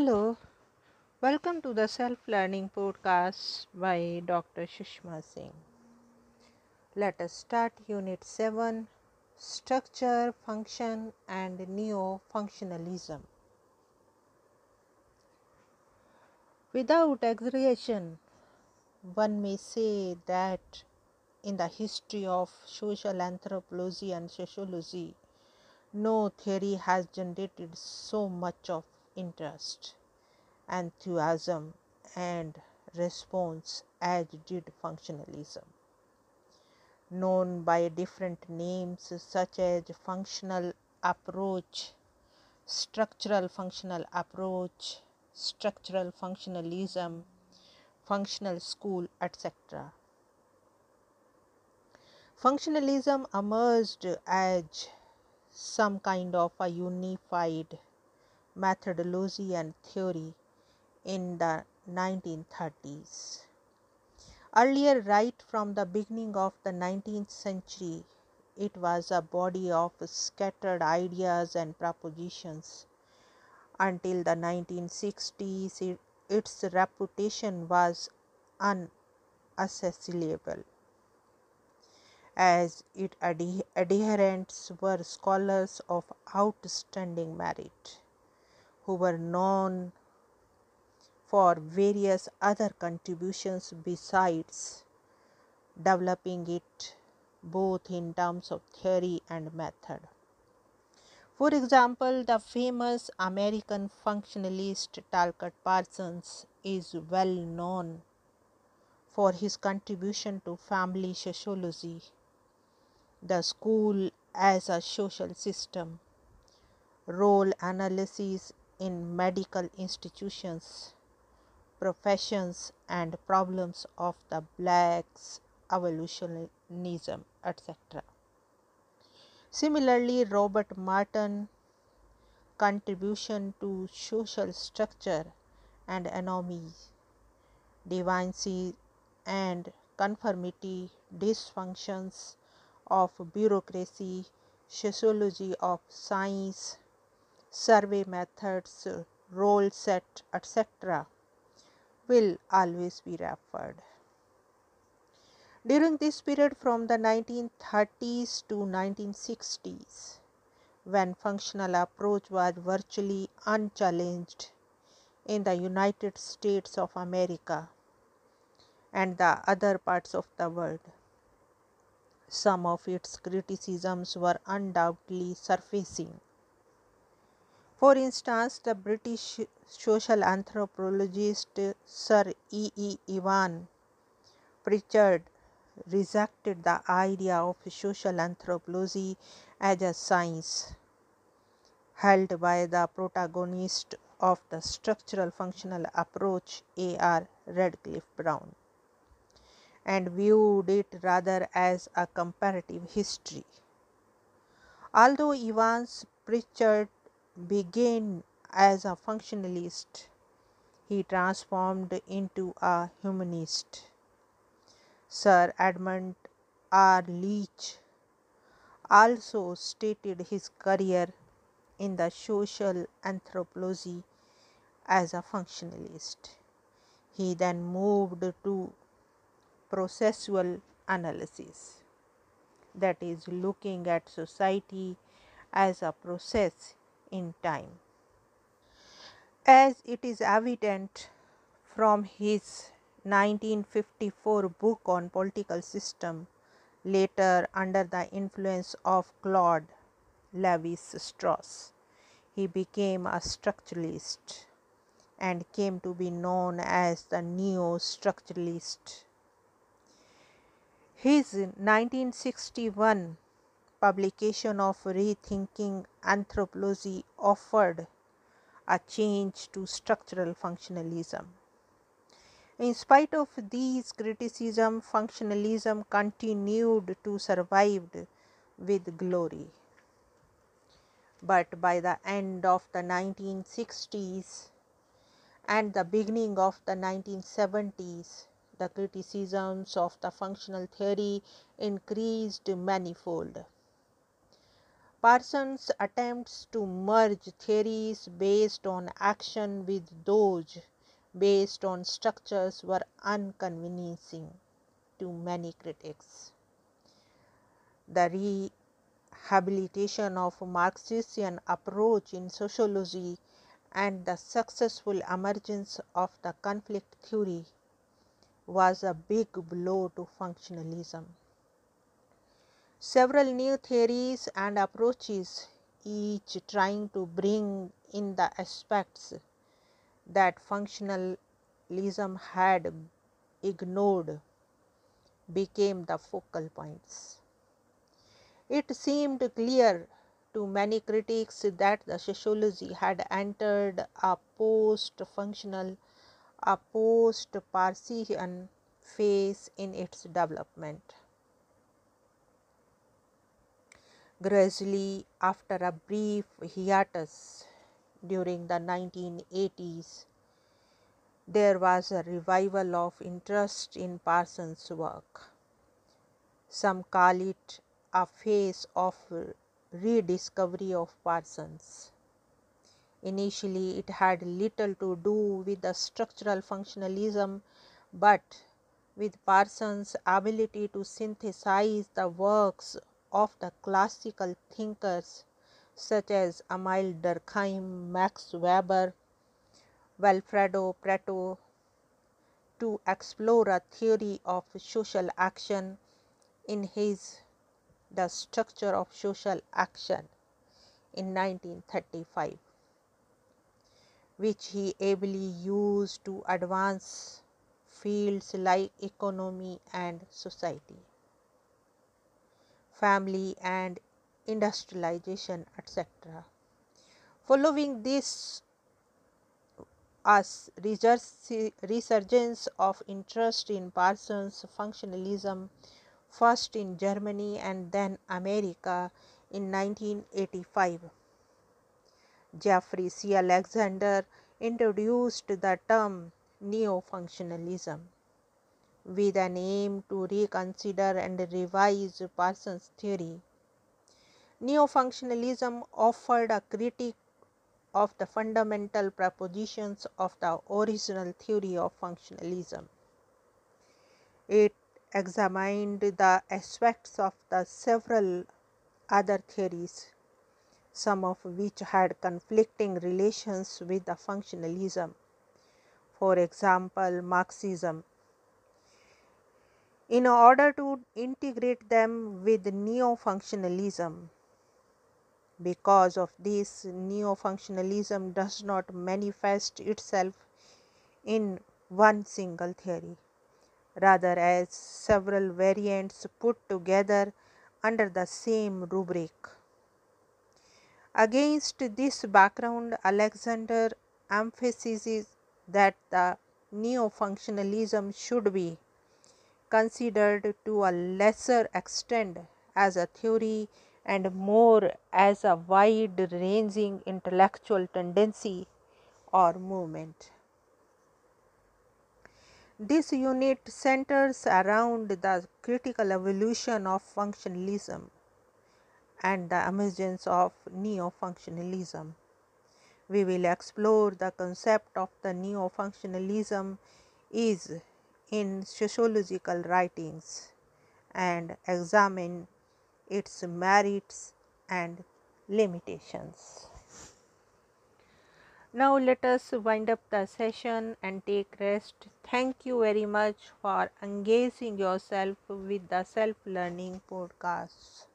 Hello, welcome to the Self Learning Podcast by Dr. Sushma Singh. Let us start Unit 7 Structure, Function, and Neo Functionalism. Without exaggeration, one may say that in the history of social anthropology and sociology, no theory has generated so much of interest, enthusiasm, and response as did functionalism. Known by different names such as functional approach, structural functional approach, structural functionalism, functional school, etc. Functionalism emerged as some kind of a unified methodology and theory in the 1930s. Earlier, right from the beginning of the 19th century, it was a body of scattered ideas and propositions. Until the 1960s, it, its reputation was unassailable as its adherents were scholars of outstanding merit who were known for various other contributions besides developing it both in terms of theory and method. For example, the famous American functionalist Talcott Parsons is well known for his contribution to family sociology the school as a social system, role analysis in medical institutions, professions, and problems of the blacks, evolutionism, etc. Similarly, Robert Merton contribution to social structure and anomy, deviancy and conformity, dysfunctions, of bureaucracy, sociology of science, survey methods, role set, etc., will always be referred. During this period from the 1930s to 1960s, when functional approach was virtually unchallenged in the United States of America and the other parts of the world, some of its criticisms were undoubtedly surfacing. For instance, the British social anthropologist Sir E. E. Evan Pritchard rejected the idea of social anthropology as a science held by the protagonist of the structural functional approach A. R. Radcliffe Brown and viewed it rather as a comparative history. Although Evans Pritchard began as a functionalist, he transformed into a humanist. Sir Edmund R. Leach also stated his career in the social anthropology as a functionalist. He then moved to processual analysis that is looking at society as a process in time. As it is evident from his 1954 book on political system, later under the influence of Claude Lévi-Strauss, he became a structuralist and came to be known as the neo structuralist his 1961 publication of Rethinking Anthropology offered a change to structural functionalism. In spite of these criticisms, functionalism continued to survive with glory. But by the end of the 1960s and the beginning of the 1970s, the criticisms of the functional theory increased manifold. Parsons' attempts to merge theories based on action with those based on structures were unconvincing to many critics. The rehabilitation of Marxian approach in sociology and the successful emergence of the conflict theory was a big blow to functionalism. Several new theories and approaches, each trying to bring in the aspects that functionalism had ignored, became the focal points. It seemed clear to many critics that the sociology had entered a post functional, a post Parsian phase in its development. Gradually, after a brief hiatus during the 1980s, there was a revival of interest in Parsons' work. Some call it a phase of rediscovery of Parsons. Initially, it had little to do with the structural functionalism, but with Parsons' ability to synthesize the works of the classical thinkers such as Emile Durkheim, Max Weber, Vilfredo Pareto, to explore a theory of social action in his The Structure of Social Action in 1935, which he ably used to advance fields like economy and society family and industrialization, etc. Following this, a resurgence of interest in Parsons' functionalism, first in Germany and then America in 1985. Jeffrey C. Alexander introduced the term neo functionalism with an aim to reconsider and revise Parsons' theory. Neo-functionalism offered a critique of the fundamental propositions of the original theory of functionalism. It examined the aspects of the several other theories, some of which had conflicting relations with the functionalism. For example, Marxism in order to integrate them with neo-functionalism. Because of this, neo-functionalism does not manifest itself in one single theory, rather as several variants put together under the same rubric. Against this background, Alexander emphasizes that the neo-functionalism should be considered to a lesser extent as a theory and more as a wide ranging intellectual tendency or movement. This unit centers around the critical evolution of functionalism and the emergence of neo functionalism. We will explore the concept of the neo functionalism is in sociological writings and examine its merits and limitations. Now, let us wind up the session and take rest. Thank you very much for engaging yourself with the self learning podcast.